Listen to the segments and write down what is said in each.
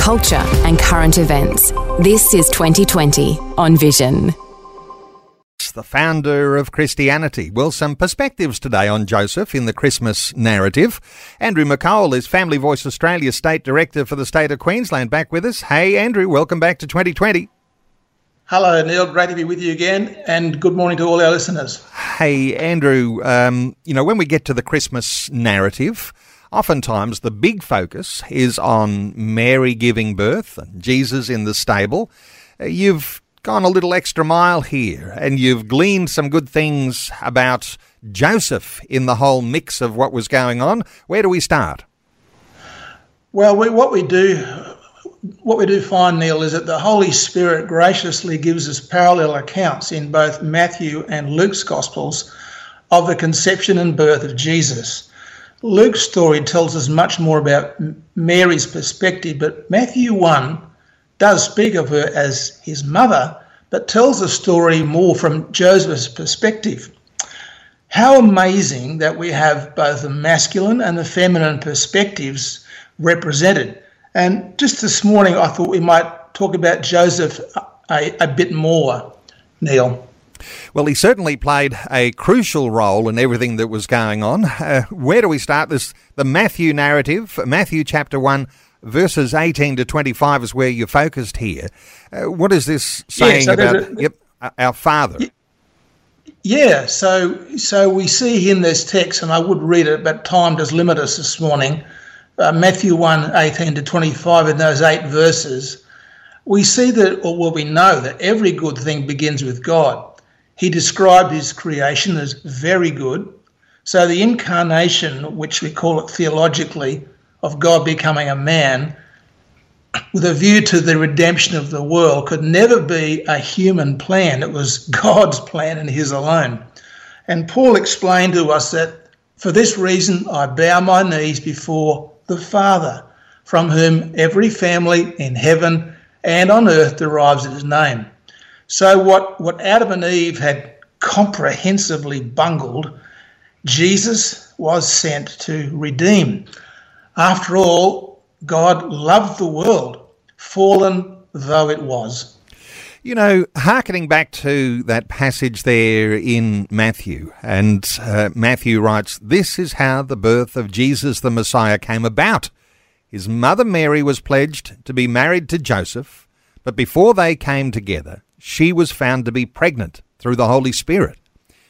culture, and current events. This is 2020 on Vision. The founder of Christianity. Well, some perspectives today on Joseph in the Christmas narrative. Andrew McColl is Family Voice Australia State Director for the state of Queensland back with us. Hey, Andrew, welcome back to 2020. Hello, Neil. Great to be with you again, and good morning to all our listeners. Hey, Andrew, um, you know, when we get to the Christmas narrative, Oftentimes, the big focus is on Mary giving birth and Jesus in the stable. Uh, you've gone a little extra mile here and you've gleaned some good things about Joseph in the whole mix of what was going on. Where do we start? Well, we, what we do, what we do find, Neil, is that the Holy Spirit graciously gives us parallel accounts in both Matthew and Luke's Gospels of the conception and birth of Jesus. Luke's story tells us much more about Mary's perspective, but Matthew 1 does speak of her as his mother, but tells the story more from Joseph's perspective. How amazing that we have both the masculine and the feminine perspectives represented. And just this morning, I thought we might talk about Joseph a, a bit more, Neil. Well, he certainly played a crucial role in everything that was going on. Uh, where do we start this? The Matthew narrative, Matthew chapter 1, verses 18 to 25 is where you're focused here. Uh, what is this saying yeah, so about a, yep, our Father? Yeah, so so we see in this text, and I would read it, but time does limit us this morning. Uh, Matthew 1 18 to 25, in those eight verses, we see that, or well, we know that every good thing begins with God. He described his creation as very good. So the incarnation, which we call it theologically, of God becoming a man with a view to the redemption of the world could never be a human plan. It was God's plan and his alone. And Paul explained to us that for this reason I bow my knees before the Father, from whom every family in heaven and on earth derives its name. So, what, what Adam and Eve had comprehensively bungled, Jesus was sent to redeem. After all, God loved the world, fallen though it was. You know, hearkening back to that passage there in Matthew, and uh, Matthew writes, This is how the birth of Jesus the Messiah came about. His mother Mary was pledged to be married to Joseph, but before they came together, she was found to be pregnant through the Holy Spirit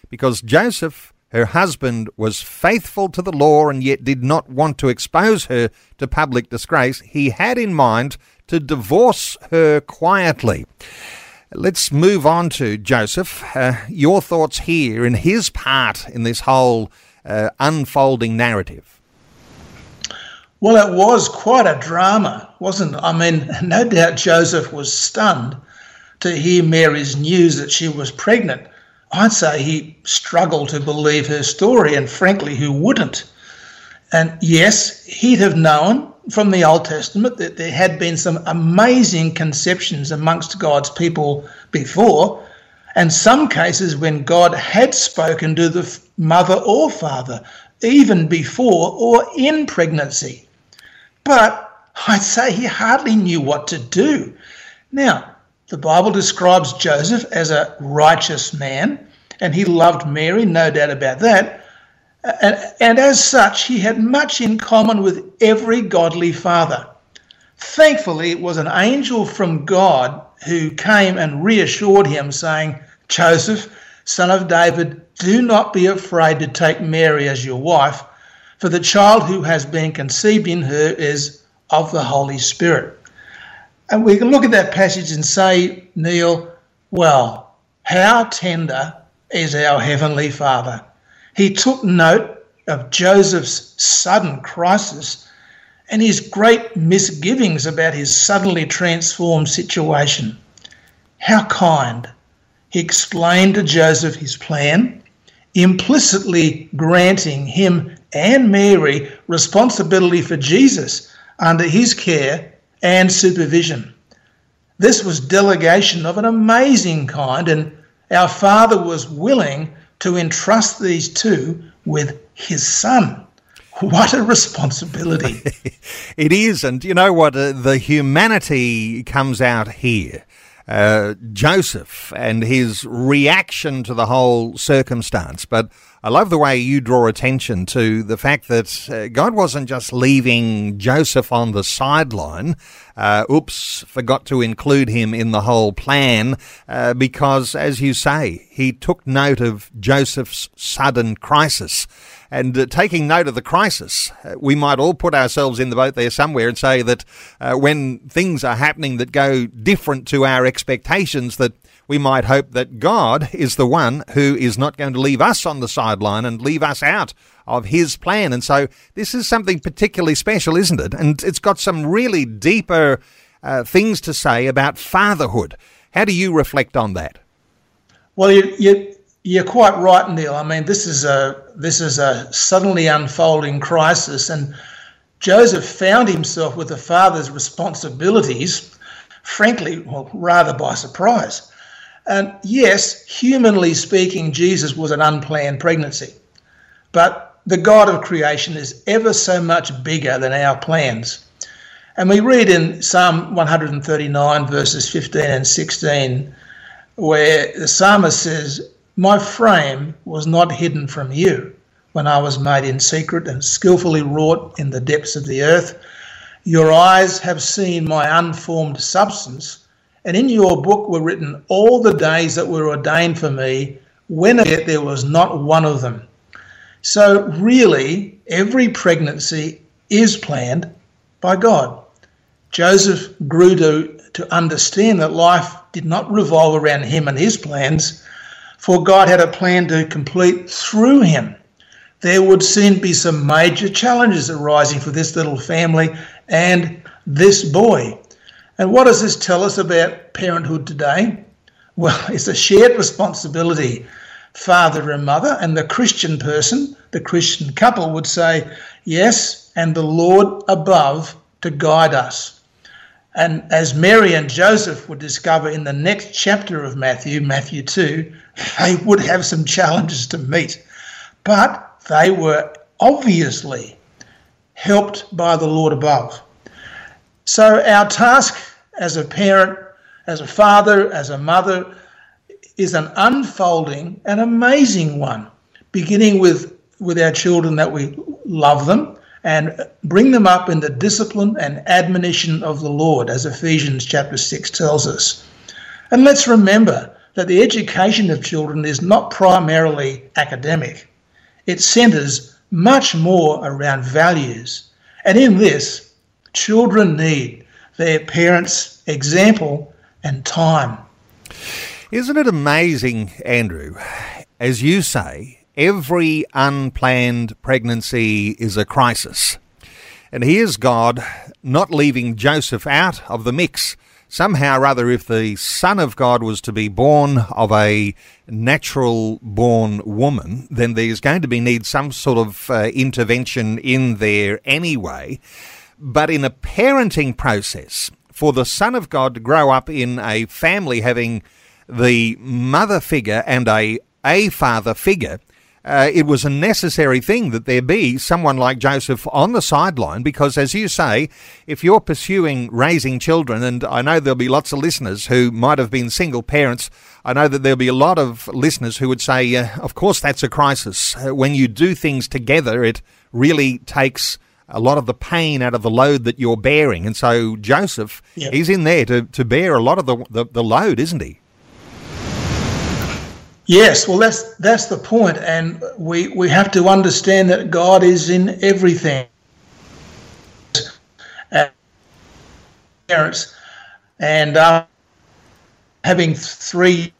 because Joseph, her husband, was faithful to the law and yet did not want to expose her to public disgrace. He had in mind to divorce her quietly. Let's move on to Joseph. Uh, your thoughts here in his part in this whole uh, unfolding narrative. Well, it was quite a drama, wasn't it? I mean, no doubt Joseph was stunned to hear Mary's news that she was pregnant. I'd say he struggled to believe her story, and frankly, who wouldn't? And yes, he'd have known from the Old Testament that there had been some amazing conceptions amongst God's people before, and some cases when God had spoken to the mother or father, even before or in pregnancy. But I'd say he hardly knew what to do. Now, the Bible describes Joseph as a righteous man, and he loved Mary, no doubt about that. And, and as such, he had much in common with every godly father. Thankfully, it was an angel from God who came and reassured him, saying, Joseph, son of David, do not be afraid to take Mary as your wife, for the child who has been conceived in her is of the Holy Spirit. And we can look at that passage and say, Neil, well, how tender is our Heavenly Father. He took note of Joseph's sudden crisis and his great misgivings about his suddenly transformed situation. how kind. He explained to Joseph his plan, implicitly granting him and Mary responsibility for Jesus under his care and supervision. This was delegation of an amazing kind, and our Father was willing to entrust these two with his Son. What a responsibility. it is. And you know what? Uh, the humanity comes out here. Uh, Joseph and his reaction to the whole circumstance. But I love the way you draw attention to the fact that uh, God wasn't just leaving Joseph on the sideline. Uh, oops, forgot to include him in the whole plan uh, because, as you say, he took note of Joseph's sudden crisis. And uh, taking note of the crisis, uh, we might all put ourselves in the boat there somewhere and say that uh, when things are happening that go different to our expectations, that we might hope that God is the one who is not going to leave us on the sideline and leave us out of his plan. And so this is something particularly special, isn't it? And it's got some really deeper uh, things to say about fatherhood. How do you reflect on that? Well, you, you, you're quite right, Neil. I mean, this is a this is a suddenly unfolding crisis, and Joseph found himself with a father's responsibilities, frankly, well, rather by surprise. And yes, humanly speaking, Jesus was an unplanned pregnancy, but the God of creation is ever so much bigger than our plans. And we read in Psalm 139, verses 15 and 16, where the psalmist says, my frame was not hidden from you when I was made in secret and skilfully wrought in the depths of the earth. Your eyes have seen my unformed substance, and in your book were written all the days that were ordained for me, when yet there was not one of them. So, really, every pregnancy is planned by God. Joseph grew to, to understand that life did not revolve around him and his plans, for God had a plan to complete through him. There would soon be some major challenges arising for this little family and this boy. And what does this tell us about parenthood today? Well, it's a shared responsibility. Father and mother, and the Christian person, the Christian couple would say, Yes, and the Lord above to guide us. And as Mary and Joseph would discover in the next chapter of Matthew, Matthew 2, they would have some challenges to meet. But they were obviously helped by the Lord above. So, our task as a parent, as a father, as a mother, is an unfolding and amazing one, beginning with, with our children that we love them and bring them up in the discipline and admonition of the Lord, as Ephesians chapter 6 tells us. And let's remember that the education of children is not primarily academic, it centres much more around values. And in this, children need their parents' example and time. Isn't it amazing, Andrew? As you say, every unplanned pregnancy is a crisis. And here's God not leaving Joseph out of the mix. Somehow or other, if the Son of God was to be born of a natural born woman, then there's going to be need some sort of uh, intervention in there anyway. But in a parenting process, for the Son of God to grow up in a family having the mother figure and a a father figure uh, it was a necessary thing that there be someone like Joseph on the sideline because, as you say, if you're pursuing raising children, and I know there'll be lots of listeners who might have been single parents, I know that there'll be a lot of listeners who would say, uh, of course, that's a crisis. Uh, when you do things together, it really takes a lot of the pain out of the load that you're bearing. And so Joseph, yep. he's in there to, to bear a lot of the, the, the load, isn't he? Yes, well, that's that's the point, and we we have to understand that God is in everything. Parents, and uh, having three,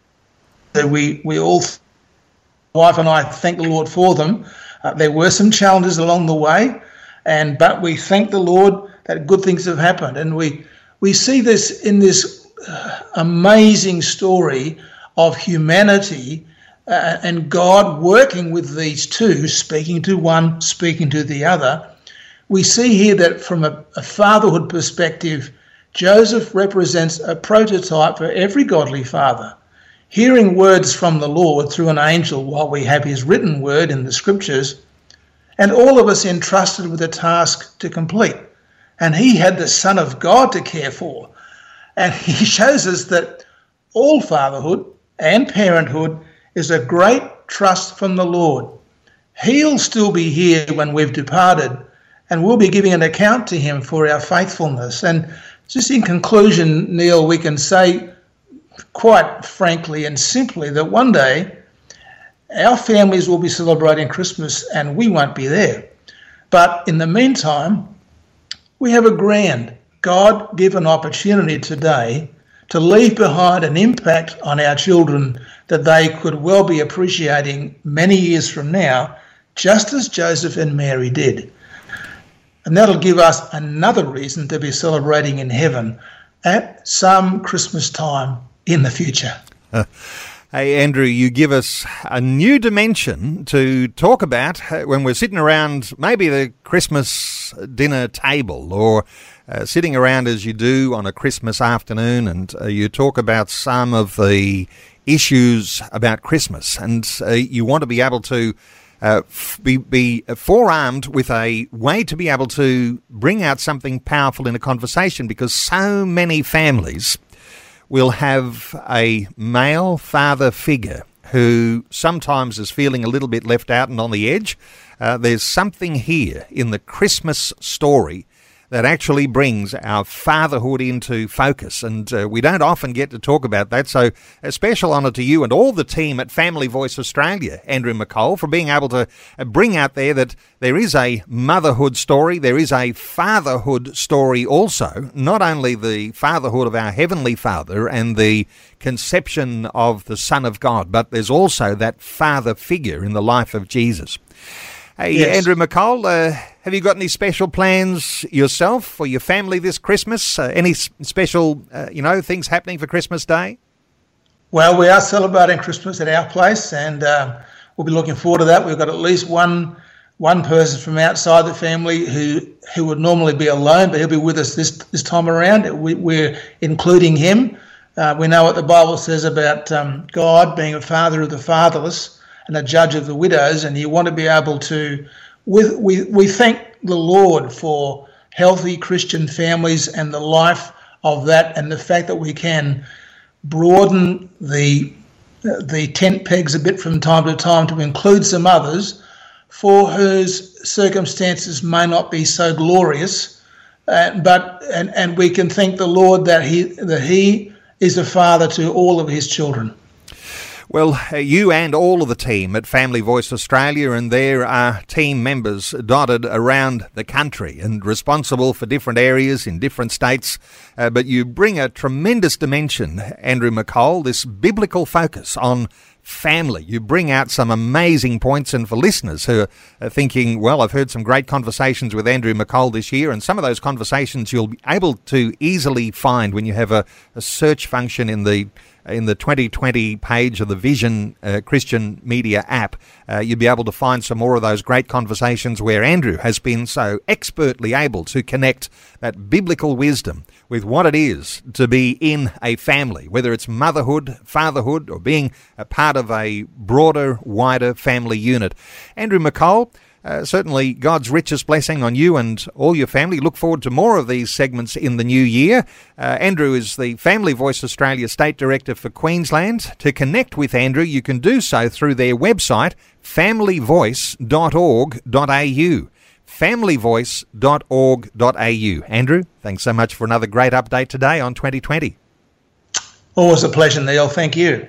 that we we all, wife and I, thank the Lord for them. Uh, there were some challenges along the way, and but we thank the Lord that good things have happened, and we we see this in this uh, amazing story of humanity uh, and God working with these two, speaking to one, speaking to the other. We see here that from a, a fatherhood perspective, Joseph represents a prototype for every godly father. Hearing words from the Lord through an angel while we have his written word in the scriptures, and all of us entrusted with a task to complete. And he had the Son of God to care for. And he shows us that all fatherhood and parenthood is a great trust from the Lord. He'll still be here when we've departed, and we'll be giving an account to him for our faithfulness. And just in conclusion, Neil, we can say quite frankly and simply that one day our families will be celebrating Christmas and we won't be there. But in the meantime, we have a grand God given opportunity today to leave behind an impact on our children that they could well be appreciating many years from now, just as Joseph and Mary did. And that'll give us another reason to be celebrating in heaven at some Christmas time in the future. Hey, Andrew, you give us a new dimension to talk about uh, when we're sitting around maybe the Christmas dinner table or uh, sitting around as you do on a Christmas afternoon and uh, you talk about some of the issues about Christmas. And uh, you want to be able to uh, be, be forearmed with a way to be able to bring out something powerful in a conversation because so many families will have a male father figure who sometimes is feeling a little bit left out and on the edge. Uh, there's something here in the Christmas story that actually brings our fatherhood into focus. And uh, we don't often get to talk about that. So, a special honour to you and all the team at Family Voice Australia, Andrew McColl, for being able to uh, bring out there that there is a motherhood story, there is a fatherhood story also, not only the fatherhood of our Heavenly Father and the conception of the Son of God, but there's also that father figure in the life of Jesus. Hey, yes. Andrew McColl, uh, have you got any special plans yourself for your family this Christmas? Uh, any special, uh, you know, things happening for Christmas Day? Well, we are celebrating Christmas at our place, and uh, we'll be looking forward to that. We've got at least one one person from outside the family who who would normally be alone, but he'll be with us this this time around. We, are including him. Uh, we know what the Bible says about um, God being a father of the fatherless and a judge of the widows, and you want to be able to. With, we, we thank the Lord for healthy Christian families and the life of that, and the fact that we can broaden the the tent pegs a bit from time to time to include some others for whose circumstances may not be so glorious, uh, but and, and we can thank the Lord that he that he is a father to all of his children. Well, uh, you and all of the team at Family Voice Australia, and there are team members dotted around the country and responsible for different areas in different states. Uh, but you bring a tremendous dimension, Andrew McColl, this biblical focus on family. You bring out some amazing points, and for listeners who are thinking, well, I've heard some great conversations with Andrew McColl this year, and some of those conversations you'll be able to easily find when you have a, a search function in the in the 2020 page of the Vision uh, Christian Media app, uh, you'd be able to find some more of those great conversations where Andrew has been so expertly able to connect that biblical wisdom with what it is to be in a family, whether it's motherhood, fatherhood, or being a part of a broader, wider family unit. Andrew McColl, uh, certainly God's richest blessing on you and all your family. Look forward to more of these segments in the new year. Uh, Andrew is the Family Voice Australia State Director for Queensland. To connect with Andrew, you can do so through their website, familyvoice.org.au. Familyvoice.org.au. Andrew, thanks so much for another great update today on 2020. Always a pleasure, Neil. Thank you.